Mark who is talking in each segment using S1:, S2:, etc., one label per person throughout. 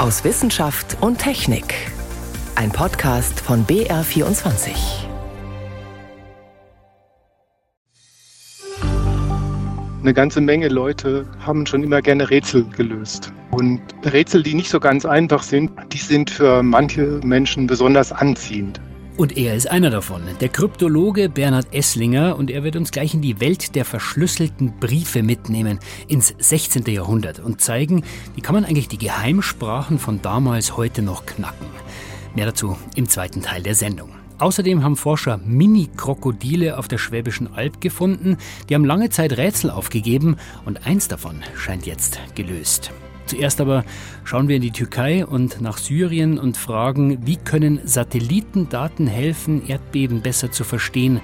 S1: aus Wissenschaft und Technik. Ein Podcast von BR24.
S2: Eine ganze Menge Leute haben schon immer gerne Rätsel gelöst. Und Rätsel, die nicht so ganz einfach sind, die sind für manche Menschen besonders anziehend.
S3: Und er ist einer davon, der Kryptologe Bernhard Esslinger, und er wird uns gleich in die Welt der verschlüsselten Briefe mitnehmen, ins 16. Jahrhundert und zeigen, wie kann man eigentlich die Geheimsprachen von damals heute noch knacken. Mehr dazu im zweiten Teil der Sendung. Außerdem haben Forscher Mini-Krokodile auf der Schwäbischen Alb gefunden. Die haben lange Zeit Rätsel aufgegeben und eins davon scheint jetzt gelöst. Zuerst aber schauen wir in die Türkei und nach Syrien und fragen, wie können Satellitendaten helfen, Erdbeben besser zu verstehen?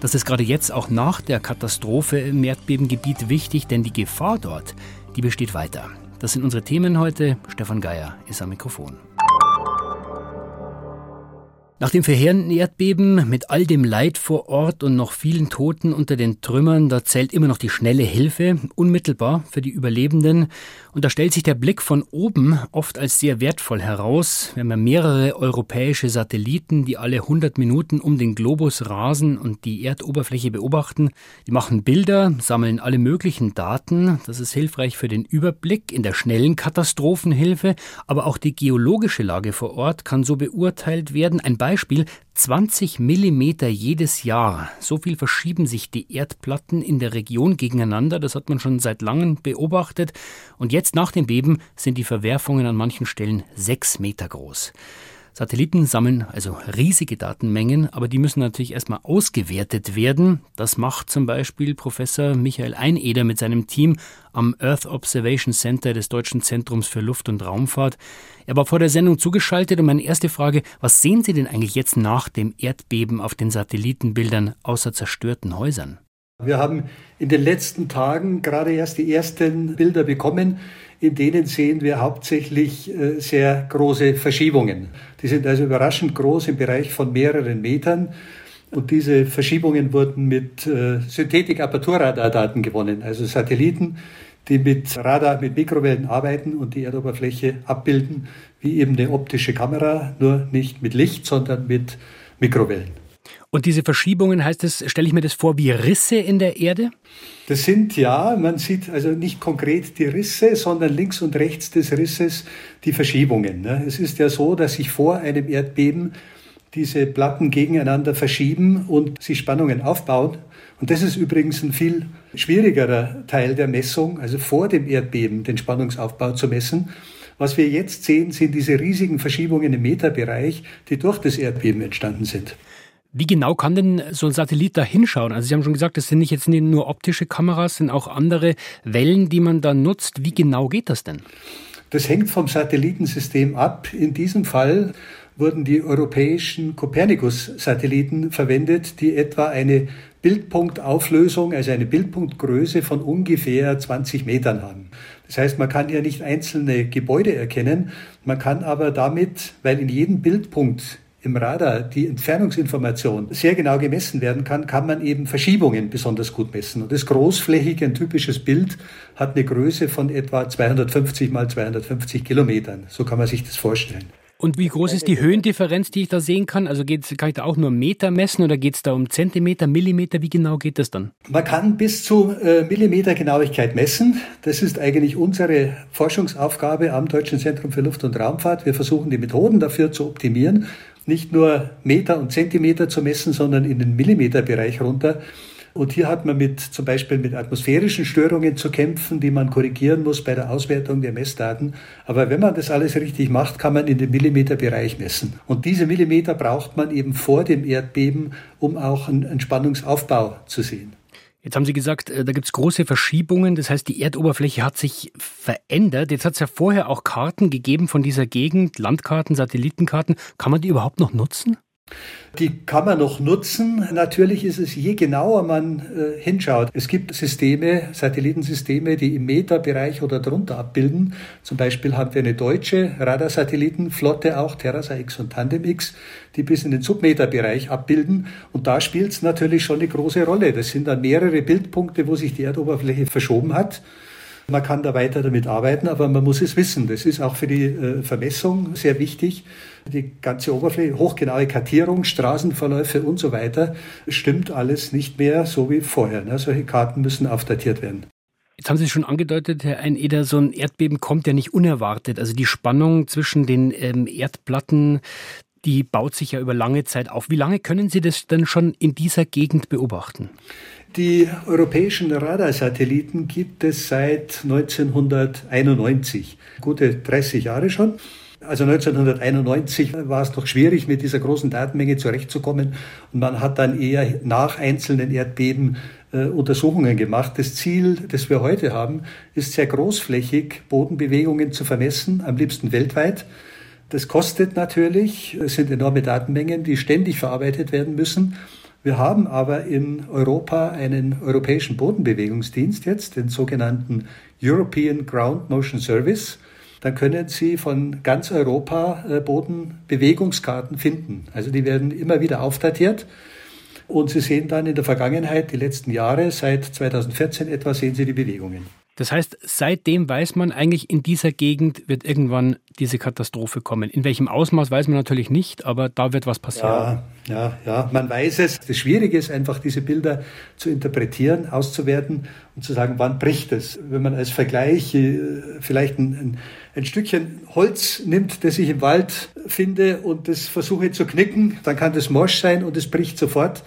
S3: Das ist gerade jetzt auch nach der Katastrophe im Erdbebengebiet wichtig, denn die Gefahr dort, die besteht weiter. Das sind unsere Themen heute. Stefan Geier ist am Mikrofon. Nach dem verheerenden Erdbeben mit all dem Leid vor Ort und noch vielen Toten unter den Trümmern, da zählt immer noch die schnelle Hilfe, unmittelbar für die Überlebenden. Und da stellt sich der Blick von oben oft als sehr wertvoll heraus. Wir haben mehrere europäische Satelliten, die alle 100 Minuten um den Globus rasen und die Erdoberfläche beobachten. Die machen Bilder, sammeln alle möglichen Daten. Das ist hilfreich für den Überblick in der schnellen Katastrophenhilfe. Aber auch die geologische Lage vor Ort kann so beurteilt werden. Ein Beispiel 20 Millimeter jedes Jahr. So viel verschieben sich die Erdplatten in der Region gegeneinander. Das hat man schon seit langem beobachtet. Und jetzt nach dem Beben sind die Verwerfungen an manchen Stellen sechs Meter groß. Satelliten sammeln also riesige Datenmengen, aber die müssen natürlich erstmal ausgewertet werden. Das macht zum Beispiel Professor Michael Eineder mit seinem Team am Earth Observation Center des Deutschen Zentrums für Luft- und Raumfahrt. Er war vor der Sendung zugeschaltet und meine erste Frage, was sehen Sie denn eigentlich jetzt nach dem Erdbeben auf den Satellitenbildern außer zerstörten Häusern?
S4: Wir haben in den letzten Tagen gerade erst die ersten Bilder bekommen in denen sehen wir hauptsächlich äh, sehr große Verschiebungen. Die sind also überraschend groß im Bereich von mehreren Metern. Und diese Verschiebungen wurden mit äh, Synthetik-Aperturradardaten gewonnen, also Satelliten, die mit Radar, mit Mikrowellen arbeiten und die Erdoberfläche abbilden, wie eben eine optische Kamera, nur nicht mit Licht, sondern mit Mikrowellen.
S3: Und diese Verschiebungen, heißt es, stelle ich mir das vor wie Risse in der Erde?
S4: Das sind ja, man sieht also nicht konkret die Risse, sondern links und rechts des Risses die Verschiebungen. Ne? Es ist ja so, dass sich vor einem Erdbeben diese Platten gegeneinander verschieben und sich Spannungen aufbauen. Und das ist übrigens ein viel schwierigerer Teil der Messung, also vor dem Erdbeben den Spannungsaufbau zu messen. Was wir jetzt sehen, sind diese riesigen Verschiebungen im Meterbereich, die durch das Erdbeben entstanden sind.
S3: Wie genau kann denn so ein Satellit da hinschauen? Also Sie haben schon gesagt, das sind nicht jetzt nur optische Kameras, sind auch andere Wellen, die man da nutzt. Wie genau geht das denn?
S4: Das hängt vom Satellitensystem ab. In diesem Fall wurden die europäischen Copernicus-Satelliten verwendet, die etwa eine Bildpunktauflösung, also eine Bildpunktgröße von ungefähr 20 Metern haben. Das heißt, man kann ja nicht einzelne Gebäude erkennen, man kann aber damit, weil in jedem Bildpunkt im Radar die Entfernungsinformation sehr genau gemessen werden kann, kann man eben Verschiebungen besonders gut messen. Und das großflächige, ein typisches Bild, hat eine Größe von etwa 250 mal 250 Kilometern. So kann man sich das vorstellen.
S3: Und wie groß ist die Höhendifferenz, die ich da sehen kann? Also geht's, kann ich da auch nur Meter messen oder geht es da um Zentimeter, Millimeter? Wie genau geht das dann?
S4: Man kann bis zu äh, Millimeter Genauigkeit messen. Das ist eigentlich unsere Forschungsaufgabe am Deutschen Zentrum für Luft- und Raumfahrt. Wir versuchen die Methoden dafür zu optimieren nicht nur Meter und Zentimeter zu messen, sondern in den Millimeterbereich runter. Und hier hat man mit, zum Beispiel mit atmosphärischen Störungen zu kämpfen, die man korrigieren muss bei der Auswertung der Messdaten. Aber wenn man das alles richtig macht, kann man in den Millimeterbereich messen. Und diese Millimeter braucht man eben vor dem Erdbeben, um auch einen Spannungsaufbau zu sehen.
S3: Jetzt haben Sie gesagt, äh, da gibt es große Verschiebungen. Das heißt, die Erdoberfläche hat sich verändert. Jetzt hat es ja vorher auch Karten gegeben von dieser Gegend, Landkarten, Satellitenkarten. Kann man die überhaupt noch nutzen?
S4: Die kann man noch nutzen. Natürlich ist es, je genauer man äh, hinschaut. Es gibt Systeme, Satellitensysteme, die im Meterbereich oder drunter abbilden. Zum Beispiel haben wir eine deutsche Radarsatellitenflotte, auch TerraSat X und Tandem X, die bis in den Submeterbereich abbilden. Und da spielt es natürlich schon eine große Rolle. Das sind dann mehrere Bildpunkte, wo sich die Erdoberfläche verschoben hat. Man kann da weiter damit arbeiten, aber man muss es wissen. Das ist auch für die äh, Vermessung sehr wichtig. Die ganze Oberfläche, hochgenaue Kartierung, Straßenverläufe und so weiter, stimmt alles nicht mehr so wie vorher. Ne? Solche Karten müssen aufdatiert werden.
S3: Jetzt haben Sie schon angedeutet, Herr Eineder, so ein Erdbeben kommt ja nicht unerwartet. Also die Spannung zwischen den ähm, Erdplatten, die baut sich ja über lange Zeit auf. Wie lange können Sie das denn schon in dieser Gegend beobachten?
S4: Die europäischen Radarsatelliten gibt es seit 1991, gute 30 Jahre schon. Also 1991 war es doch schwierig, mit dieser großen Datenmenge zurechtzukommen. Und man hat dann eher nach einzelnen Erdbeben äh, Untersuchungen gemacht. Das Ziel, das wir heute haben, ist sehr großflächig Bodenbewegungen zu vermessen, am liebsten weltweit. Das kostet natürlich, es sind enorme Datenmengen, die ständig verarbeitet werden müssen. Wir haben aber in Europa einen europäischen Bodenbewegungsdienst jetzt, den sogenannten European Ground Motion Service. Dann können Sie von ganz Europa äh, Bodenbewegungskarten finden. Also die werden immer wieder aufdatiert. Und Sie sehen dann in der Vergangenheit, die letzten Jahre, seit 2014 etwa, sehen Sie die Bewegungen.
S3: Das heißt, seitdem weiß man eigentlich, in dieser Gegend wird irgendwann diese Katastrophe kommen. In welchem Ausmaß weiß man natürlich nicht, aber da wird was passieren.
S4: Ja, ja, ja, man weiß es. Das Schwierige ist einfach, diese Bilder zu interpretieren, auszuwerten und zu sagen, wann bricht es. Wenn man als Vergleich äh, vielleicht ein, ein, Stückchen Holz nimmt, das ich im Wald finde und das versuche zu knicken, dann kann das morsch sein und es bricht sofort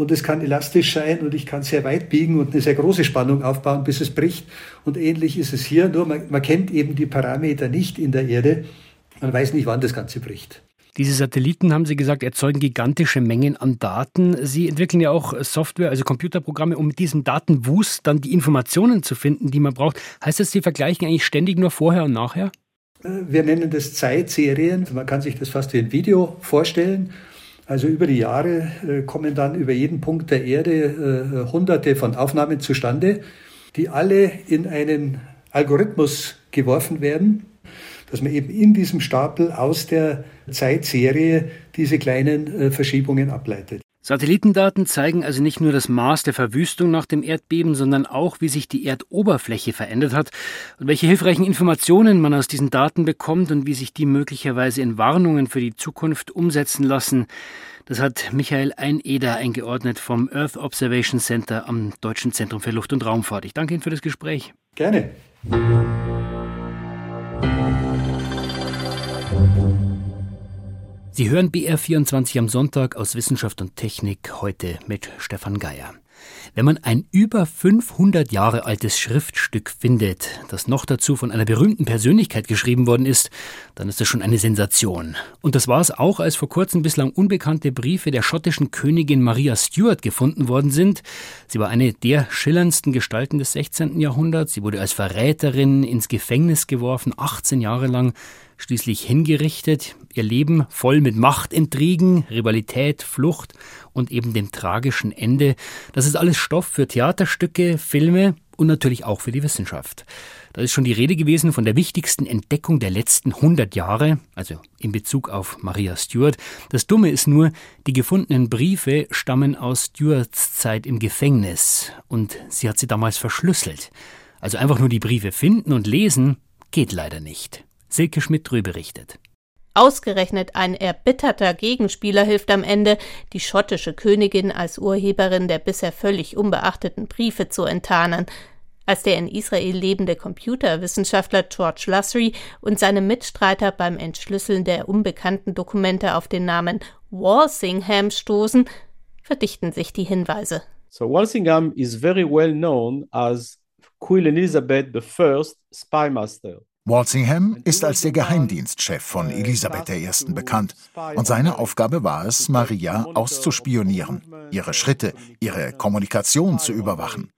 S4: und es kann elastisch sein und ich kann sehr weit biegen und eine sehr große Spannung aufbauen, bis es bricht. Und ähnlich ist es hier, nur man, man kennt eben die Parameter nicht in der Erde. Man weiß nicht, wann das Ganze bricht.
S3: Diese Satelliten, haben Sie gesagt, erzeugen gigantische Mengen an Daten. Sie entwickeln ja auch Software, also Computerprogramme, um mit diesem Datenwust dann die Informationen zu finden, die man braucht. Heißt das, Sie vergleichen eigentlich ständig nur vorher und nachher?
S4: Äh, wir nennen das Zeitserien. Man kann sich das fast wie ein Video vorstellen. Also über die Jahre äh, kommen dann über jeden Punkt der Erde äh, hunderte von Aufnahmen zustande, die alle in einen Algorithmus geworfen werden, dass man eben in diesem Stapel aus der Zeitserie diese kleinen äh, Verschiebungen ableitet.
S3: Satellitendaten zeigen also nicht nur das Maß der Verwüstung nach dem Erdbeben, sondern auch, wie sich die Erdoberfläche verändert hat und welche hilfreichen Informationen man aus diesen Daten bekommt und wie sich die möglicherweise in Warnungen für die Zukunft umsetzen lassen. Das hat Michael Eineder eingeordnet vom Earth Observation Center am Deutschen Zentrum für Luft- und Raumfahrt. Ich danke Ihnen für das Gespräch.
S4: Gerne.
S3: Sie hören BR24 am Sonntag aus Wissenschaft und Technik heute mit Stefan Geier. Wenn man ein über 500 Jahre altes Schriftstück findet, das noch dazu von einer berühmten Persönlichkeit geschrieben worden ist, dann ist das schon eine Sensation. Und das war es auch, als vor kurzem bislang unbekannte Briefe der schottischen Königin Maria Stuart gefunden worden sind. Sie war eine der schillerndsten Gestalten des 16. Jahrhunderts. Sie wurde als Verräterin ins Gefängnis geworfen, 18 Jahre lang schließlich hingerichtet, ihr Leben voll mit Machtintrigen, Rivalität, Flucht und eben dem tragischen Ende. Das ist alles Stoff für Theaterstücke, Filme und natürlich auch für die Wissenschaft. Da ist schon die Rede gewesen von der wichtigsten Entdeckung der letzten 100 Jahre, also in Bezug auf Maria Stuart. Das Dumme ist nur, die gefundenen Briefe stammen aus Stuarts Zeit im Gefängnis und sie hat sie damals verschlüsselt. Also einfach nur die Briefe finden und lesen geht leider nicht. Silke Schmidt-Drü berichtet.
S5: Ausgerechnet ein erbitterter Gegenspieler hilft am Ende, die schottische Königin als Urheberin der bisher völlig unbeachteten Briefe zu enttarnen. Als der in Israel lebende Computerwissenschaftler George Lussery und seine Mitstreiter beim Entschlüsseln der unbekannten Dokumente auf den Namen Walsingham stoßen, verdichten sich die Hinweise.
S6: So Walsingham is very well known as Queen Elizabeth I spymaster.
S7: Walsingham ist als der Geheimdienstchef von Elisabeth I. bekannt und seine Aufgabe war es, Maria auszuspionieren, ihre Schritte, ihre Kommunikation zu überwachen.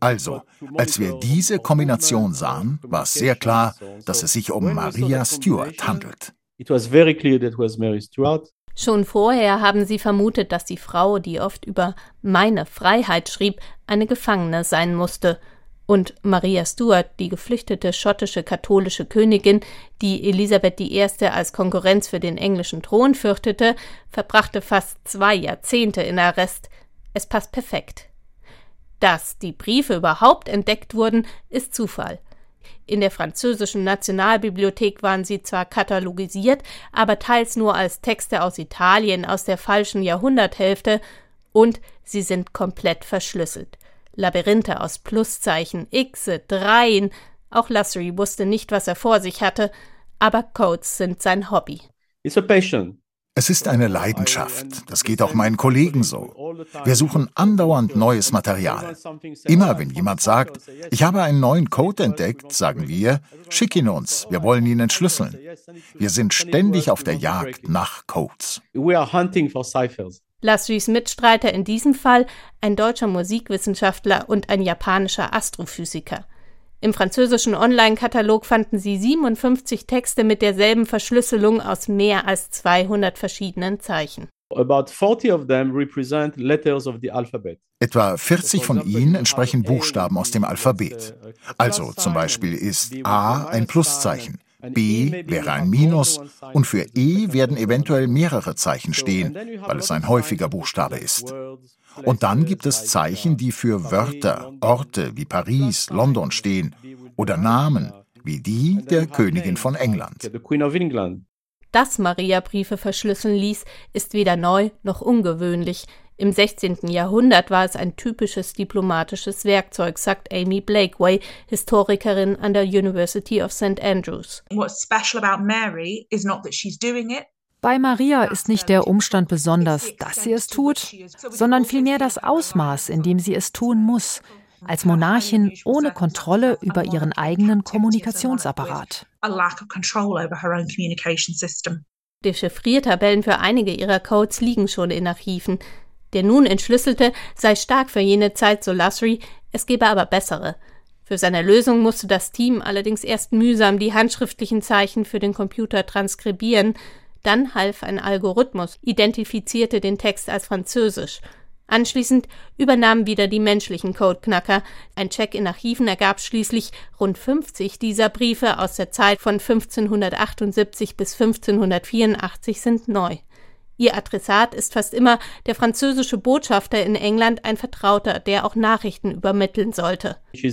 S7: Also, als wir diese Kombination sahen, war es sehr klar, dass es sich um Maria Stuart handelt.
S5: Schon vorher haben sie vermutet, dass die Frau, die oft über meine Freiheit schrieb, eine Gefangene sein musste – und Maria Stuart, die geflüchtete schottische katholische Königin, die Elisabeth I. als Konkurrenz für den englischen Thron fürchtete, verbrachte fast zwei Jahrzehnte in Arrest. Es passt perfekt. Dass die Briefe überhaupt entdeckt wurden, ist Zufall. In der französischen Nationalbibliothek waren sie zwar katalogisiert, aber teils nur als Texte aus Italien aus der falschen Jahrhunderthälfte und sie sind komplett verschlüsselt. Labyrinthe aus Pluszeichen, Xe, Dreien. Auch Lassery wusste nicht, was er vor sich hatte, aber Codes sind sein Hobby.
S6: It's a passion.
S7: Es ist eine Leidenschaft. Das geht auch meinen Kollegen so. Wir suchen andauernd neues Material. Immer wenn jemand sagt, ich habe einen neuen Code entdeckt, sagen wir, schick ihn uns, wir wollen ihn entschlüsseln. Wir sind ständig auf der Jagd nach Codes.
S6: We are hunting for ciphers.
S5: Lasrys Mitstreiter in diesem Fall ein deutscher Musikwissenschaftler und ein japanischer Astrophysiker. Im französischen Online-Katalog fanden sie 57 Texte mit derselben Verschlüsselung aus mehr als 200 verschiedenen Zeichen.
S6: About 40 of them represent letters of the alphabet.
S7: Etwa 40 von ihnen entsprechen Buchstaben aus dem Alphabet. Also zum Beispiel ist A ein Pluszeichen, B wäre ein Minus und für E werden eventuell mehrere Zeichen stehen, weil es ein häufiger Buchstabe ist. Und dann gibt es Zeichen, die für Wörter, Orte wie Paris, London stehen oder Namen wie die der Königin von England.
S5: Dass Maria Briefe verschlüsseln ließ, ist weder neu noch ungewöhnlich. Im 16. Jahrhundert war es ein typisches diplomatisches Werkzeug, sagt Amy Blakeway, Historikerin an der University of St. Andrews.
S8: What's special about Mary is not that she's doing it,
S9: bei Maria ist nicht der Umstand besonders, dass sie es tut, sondern vielmehr das Ausmaß, in dem sie es tun muss, als Monarchin ohne Kontrolle über ihren eigenen Kommunikationsapparat.
S5: Dechiffriertabellen für einige ihrer Codes liegen schon in Archiven. Der nun entschlüsselte sei stark für jene Zeit, so Lassery, es gebe aber bessere. Für seine Lösung musste das Team allerdings erst mühsam die handschriftlichen Zeichen für den Computer transkribieren, dann half ein Algorithmus, identifizierte den Text als französisch. Anschließend übernahmen wieder die menschlichen Codeknacker. Ein Check in Archiven ergab schließlich, rund 50 dieser Briefe aus der Zeit von 1578 bis 1584 sind neu. Ihr Adressat ist fast immer der französische Botschafter in England, ein Vertrauter, der auch Nachrichten übermitteln sollte.
S7: Sie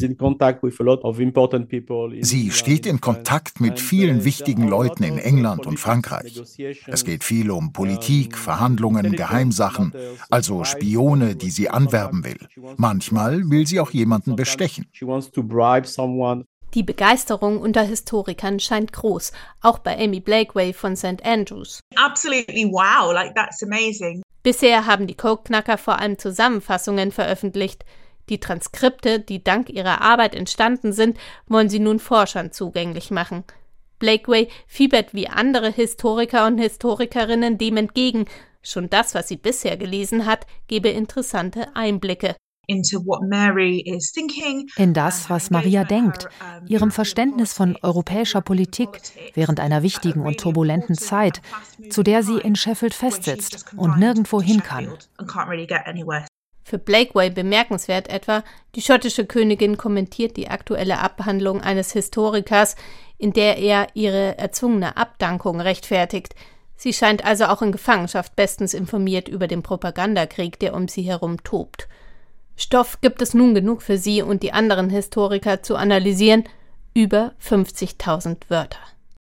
S7: steht in Kontakt mit vielen wichtigen Leuten in England und Frankreich. Es geht viel um Politik, Verhandlungen, Geheimsachen, also Spione, die sie anwerben will. Manchmal will sie auch jemanden bestechen.
S5: Die Begeisterung unter Historikern scheint groß, auch bei Amy Blakeway von St. Andrews.
S8: Absolutely wow, like that's amazing.
S5: Bisher haben die Codeknacker vor allem Zusammenfassungen veröffentlicht. Die Transkripte, die dank ihrer Arbeit entstanden sind, wollen sie nun Forschern zugänglich machen. Blakeway fiebert wie andere Historiker und Historikerinnen dem entgegen. Schon das, was sie bisher gelesen hat, gebe interessante Einblicke
S9: in das, was Maria denkt, ihrem Verständnis von europäischer Politik während einer wichtigen und turbulenten Zeit, zu der sie in Sheffield festsitzt und nirgendwo hin kann.
S5: Für Blakeway bemerkenswert etwa, die schottische Königin kommentiert die aktuelle Abhandlung eines Historikers, in der er ihre erzwungene Abdankung rechtfertigt. Sie scheint also auch in Gefangenschaft bestens informiert über den Propagandakrieg, der um sie herum tobt. Stoff gibt es nun genug für Sie und die anderen Historiker zu analysieren, über 50.000 Wörter.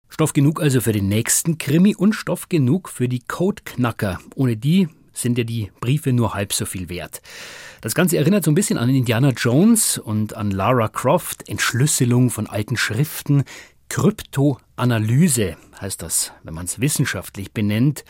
S3: Stoff genug also für den nächsten Krimi und Stoff genug für die Codeknacker. Ohne die sind ja die Briefe nur halb so viel wert. Das Ganze erinnert so ein bisschen an Indiana Jones und an Lara Croft, Entschlüsselung von alten Schriften, Kryptoanalyse heißt das, wenn man es wissenschaftlich benennt.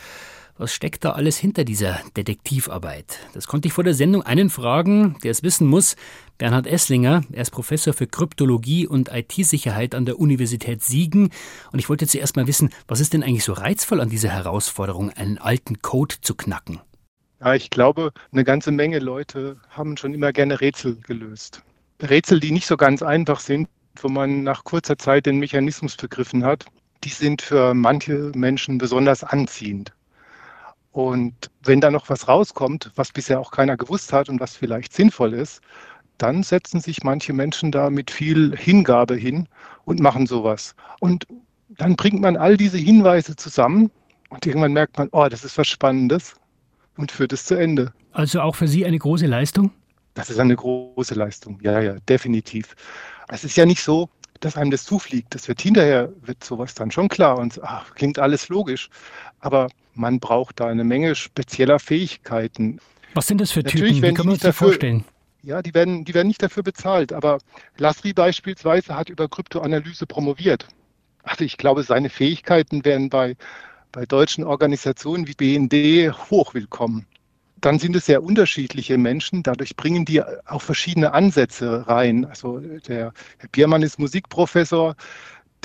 S3: Was steckt da alles hinter dieser Detektivarbeit? Das konnte ich vor der Sendung einen fragen, der es wissen muss. Bernhard Esslinger, er ist Professor für Kryptologie und IT-Sicherheit an der Universität Siegen. Und ich wollte zuerst mal wissen, was ist denn eigentlich so reizvoll an dieser Herausforderung, einen alten Code zu knacken?
S2: Ja, ich glaube, eine ganze Menge Leute haben schon immer gerne Rätsel gelöst. Rätsel, die nicht so ganz einfach sind, wo man nach kurzer Zeit den Mechanismus begriffen hat, die sind für manche Menschen besonders anziehend. Und wenn da noch was rauskommt, was bisher auch keiner gewusst hat und was vielleicht sinnvoll ist, dann setzen sich manche Menschen da mit viel Hingabe hin und machen sowas. Und dann bringt man all diese Hinweise zusammen und irgendwann merkt man, oh, das ist was Spannendes und führt es zu Ende.
S3: Also auch für Sie eine große Leistung?
S2: Das ist eine große Leistung. Ja, ja, definitiv. Es ist ja nicht so, dass einem das zufliegt. Das wird hinterher, wird sowas dann schon klar und ach, klingt alles logisch. Aber man braucht da eine Menge spezieller Fähigkeiten.
S3: Was sind das für Typen? Wie kann man sich das vorstellen?
S2: Ja, die werden, die werden nicht dafür bezahlt. Aber Lasri beispielsweise hat über Kryptoanalyse promoviert. Also ich glaube, seine Fähigkeiten wären bei, bei deutschen Organisationen wie BND hochwillkommen dann sind es sehr unterschiedliche Menschen. Dadurch bringen die auch verschiedene Ansätze rein. Also der Herr Biermann ist Musikprofessor,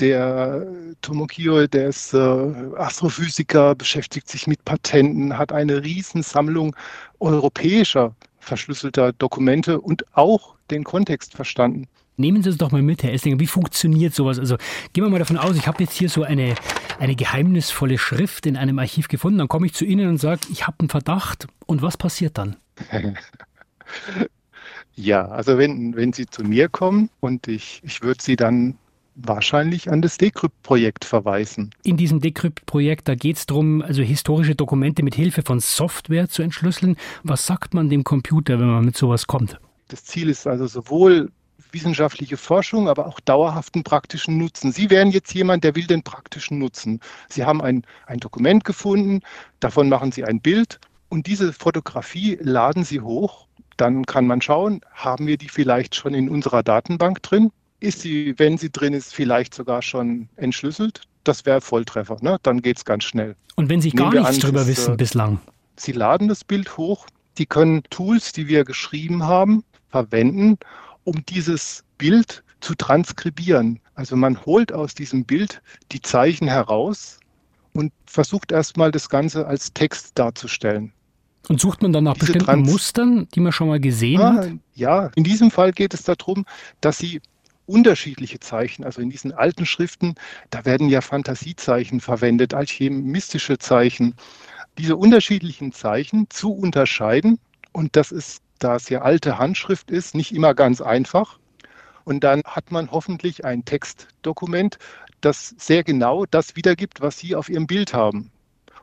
S2: der Tomokio, der ist äh, Astrophysiker, beschäftigt sich mit Patenten, hat eine Riesensammlung europäischer verschlüsselter Dokumente und auch den Kontext verstanden.
S3: Nehmen Sie es doch mal mit, Herr Esslinger. Wie funktioniert sowas? Also gehen wir mal davon aus, ich habe jetzt hier so eine, eine geheimnisvolle Schrift in einem Archiv gefunden. Dann komme ich zu Ihnen und sage, ich habe einen Verdacht. Und was passiert dann?
S2: ja, also wenn, wenn Sie zu mir kommen und ich, ich würde Sie dann wahrscheinlich an das Decrypt-Projekt verweisen.
S3: In diesem Decrypt-Projekt, da geht es darum, also historische Dokumente mit Hilfe von Software zu entschlüsseln. Was sagt man dem Computer, wenn man mit sowas kommt?
S2: Das Ziel ist also sowohl wissenschaftliche Forschung, aber auch dauerhaften praktischen Nutzen. Sie wären jetzt jemand, der will den praktischen Nutzen. Sie haben ein, ein Dokument gefunden, davon machen Sie ein Bild und diese Fotografie laden Sie hoch. Dann kann man schauen, haben wir die vielleicht schon in unserer Datenbank drin? Ist sie, wenn sie drin ist, vielleicht sogar schon entschlüsselt? Das wäre Volltreffer, ne? dann geht es ganz schnell.
S3: Und wenn Sie gar nichts drüber wissen äh, bislang?
S2: Sie laden das Bild hoch. Sie können Tools, die wir geschrieben haben, verwenden, um dieses Bild zu transkribieren. Also man holt aus diesem Bild die Zeichen heraus und versucht erstmal das Ganze als Text darzustellen.
S3: Und sucht man dann nach Diese bestimmten Trans Mustern, die man schon mal gesehen ah, hat?
S2: Ja, in diesem Fall geht es darum, dass Sie unterschiedliche Zeichen, also in diesen alten Schriften, da werden ja Fantasiezeichen verwendet, alchemistische Zeichen, diese unterschiedlichen Zeichen zu unterscheiden. Und das ist da es ja alte Handschrift ist, nicht immer ganz einfach. Und dann hat man hoffentlich ein Textdokument, das sehr genau das wiedergibt, was Sie auf Ihrem Bild haben.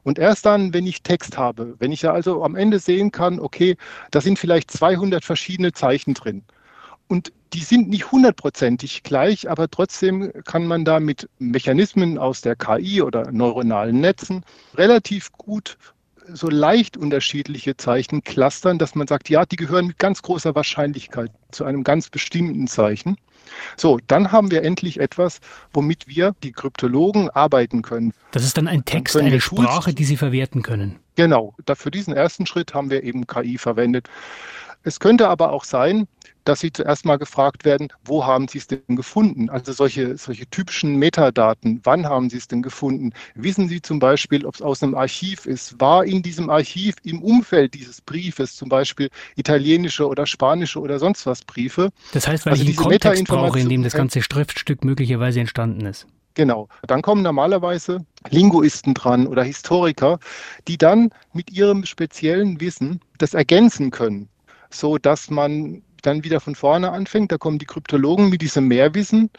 S2: Und erst dann, wenn ich Text habe, wenn ich ja also am Ende sehen kann, okay, da sind vielleicht 200 verschiedene Zeichen drin. Und die sind nicht hundertprozentig gleich, aber trotzdem kann man da mit Mechanismen aus der KI oder neuronalen Netzen relativ gut so leicht unterschiedliche Zeichen clustern, dass man sagt, ja, die gehören mit ganz großer Wahrscheinlichkeit zu einem ganz bestimmten Zeichen. So, dann haben wir endlich etwas, womit wir, die Kryptologen, arbeiten können.
S3: Das ist dann ein Text, dann eine Sprache, die Sie verwerten können.
S2: Genau, für diesen ersten Schritt haben wir eben KI verwendet. Es könnte aber auch sein, dass Sie zuerst mal gefragt werden, wo haben Sie es denn gefunden? Also solche, solche typischen Metadaten, wann haben Sie es denn gefunden? Wissen Sie zum Beispiel, ob es aus einem Archiv ist? War in diesem Archiv im Umfeld dieses Briefes zum Beispiel italienische oder spanische oder sonst was Briefe?
S3: Das heißt, weil also ich einen Kontext brauche, in dem das ganze Schriftstück möglicherweise entstanden ist.
S2: Genau. Dann kommen normalerweise Linguisten dran oder Historiker, die dann mit ihrem speziellen Wissen das ergänzen können so dass man dann wieder von vorne anfängt. Da kommen die Kryptologen mit diesem Mehrwissen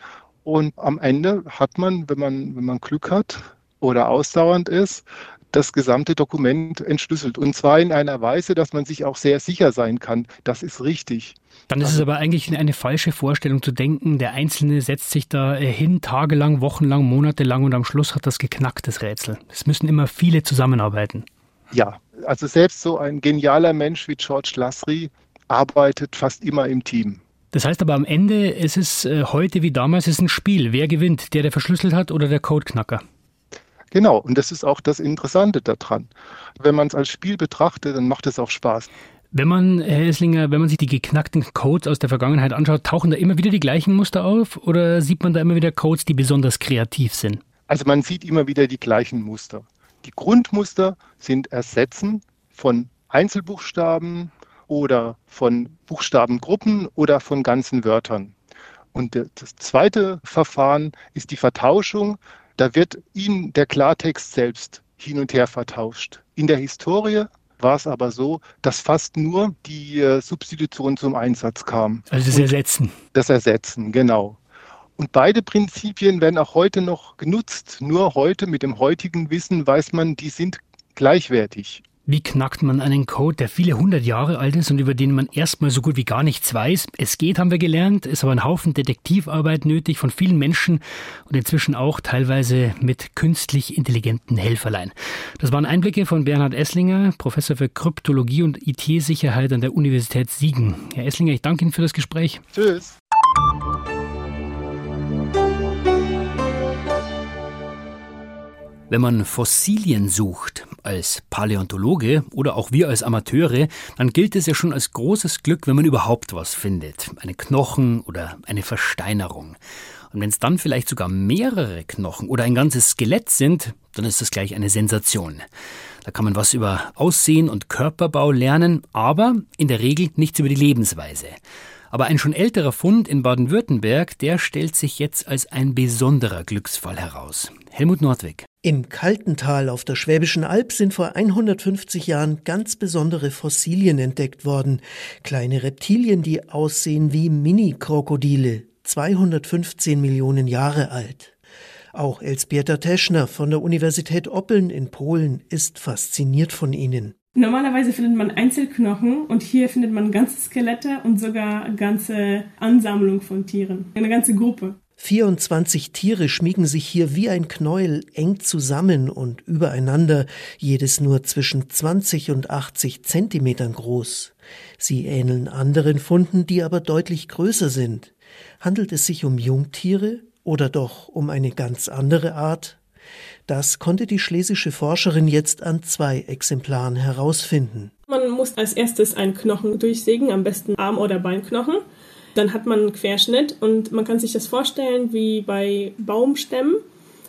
S2: und am Ende hat man, wenn man, wenn man Glück hat oder ausdauernd ist, das gesamte Dokument entschlüsselt. Und zwar in einer Weise, dass man sich auch sehr sicher sein kann, das ist richtig.
S3: Dann ist es aber eigentlich eine falsche Vorstellung zu denken, der Einzelne setzt sich da hin, tagelang, wochenlang, monatelang und am Schluss hat das geknackt, das Rätsel. Es müssen immer viele zusammenarbeiten.
S2: Ja, also selbst so ein genialer Mensch wie George Lasry arbeitet fast immer im Team.
S3: Das heißt aber am Ende ist es äh, heute wie damals ist ein Spiel. Wer gewinnt? Der, der verschlüsselt hat oder der Codeknacker?
S2: Genau, und das ist auch das Interessante daran. Wenn man es als Spiel betrachtet, dann macht es auch Spaß.
S3: Wenn man, Herr Esslinger, wenn man sich die geknackten Codes aus der Vergangenheit anschaut, tauchen da immer wieder die gleichen Muster auf oder sieht man da immer wieder Codes, die besonders kreativ sind?
S2: Also man sieht immer wieder die gleichen Muster. Die Grundmuster sind Ersetzen von Einzelbuchstaben, oder von Buchstabengruppen oder von ganzen Wörtern. Und das zweite Verfahren ist die Vertauschung. Da wird Ihnen der Klartext selbst hin und her vertauscht. In der Historie war es aber so, dass fast nur die äh, Substitution zum Einsatz kam.
S3: Also das Ersetzen.
S2: Das Ersetzen, genau. Und beide Prinzipien werden auch heute noch genutzt. Nur heute mit dem heutigen Wissen weiß man, die sind gleichwertig.
S3: Wie knackt man einen Code, der viele hundert Jahre alt ist und über den man erstmal so gut wie gar nichts weiß? Es geht, haben wir gelernt, ist aber ein Haufen Detektivarbeit nötig von vielen Menschen und inzwischen auch teilweise mit künstlich intelligenten Helferlein. Das waren Einblicke von Bernhard Esslinger, Professor für Kryptologie und IT-Sicherheit an der Universität Siegen. Herr Esslinger, ich danke Ihnen für das Gespräch.
S2: Tschüss.
S3: Wenn man Fossilien sucht, als Paläontologe oder auch wir als Amateure, dann gilt es ja schon als großes Glück, wenn man überhaupt was findet. Eine Knochen oder eine Versteinerung. Und wenn es dann vielleicht sogar mehrere Knochen oder ein ganzes Skelett sind, dann ist das gleich eine Sensation. Da kann man was über Aussehen und Körperbau lernen, aber in der Regel nichts über die Lebensweise. Aber ein schon älterer Fund in Baden-Württemberg, der stellt sich jetzt als ein besonderer Glücksfall heraus. Helmut Nordwig.
S10: Im Kaltental auf der Schwäbischen Alb sind vor 150 Jahren ganz besondere Fossilien entdeckt worden. Kleine Reptilien, die aussehen wie Mini-Krokodile, 215 Millionen Jahre alt. Auch Elsbieta Teschner von der Universität Oppeln in Polen ist fasziniert von ihnen.
S11: Normalerweise findet man Einzelknochen und hier findet man ganze Skelette und sogar ganze Ansammlung von Tieren, eine ganze Gruppe.
S10: 24 Tiere schmiegen sich hier wie ein Knäuel eng zusammen und übereinander, jedes nur zwischen 20 und 80 Zentimetern groß. Sie ähneln anderen Funden, die aber deutlich größer sind. Handelt es sich um Jungtiere oder doch um eine ganz andere Art? Das konnte die schlesische Forscherin jetzt an zwei Exemplaren herausfinden.
S11: Man muss als erstes einen Knochen durchsägen, am besten Arm- oder Beinknochen. Dann hat man einen Querschnitt und man kann sich das vorstellen wie bei Baumstämmen.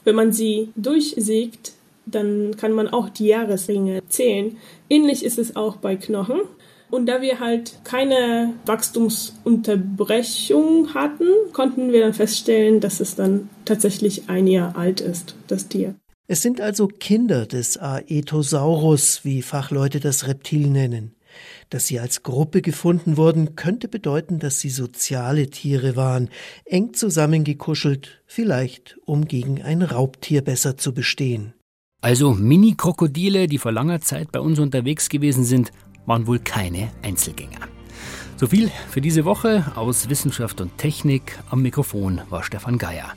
S11: Wenn man sie durchsägt, dann kann man auch die Jahresringe zählen. Ähnlich ist es auch bei Knochen. Und da wir halt keine Wachstumsunterbrechung hatten, konnten wir dann feststellen, dass es dann tatsächlich ein Jahr alt ist, das Tier.
S10: Es sind also Kinder des Aetosaurus, wie Fachleute das Reptil nennen. Dass sie als Gruppe gefunden wurden, könnte bedeuten, dass sie soziale Tiere waren, eng zusammengekuschelt, vielleicht um gegen ein Raubtier besser zu bestehen.
S3: Also Mini-Krokodile, die vor langer Zeit bei uns unterwegs gewesen sind, waren wohl keine Einzelgänger. So viel für diese Woche aus Wissenschaft und Technik. Am Mikrofon war Stefan Geier.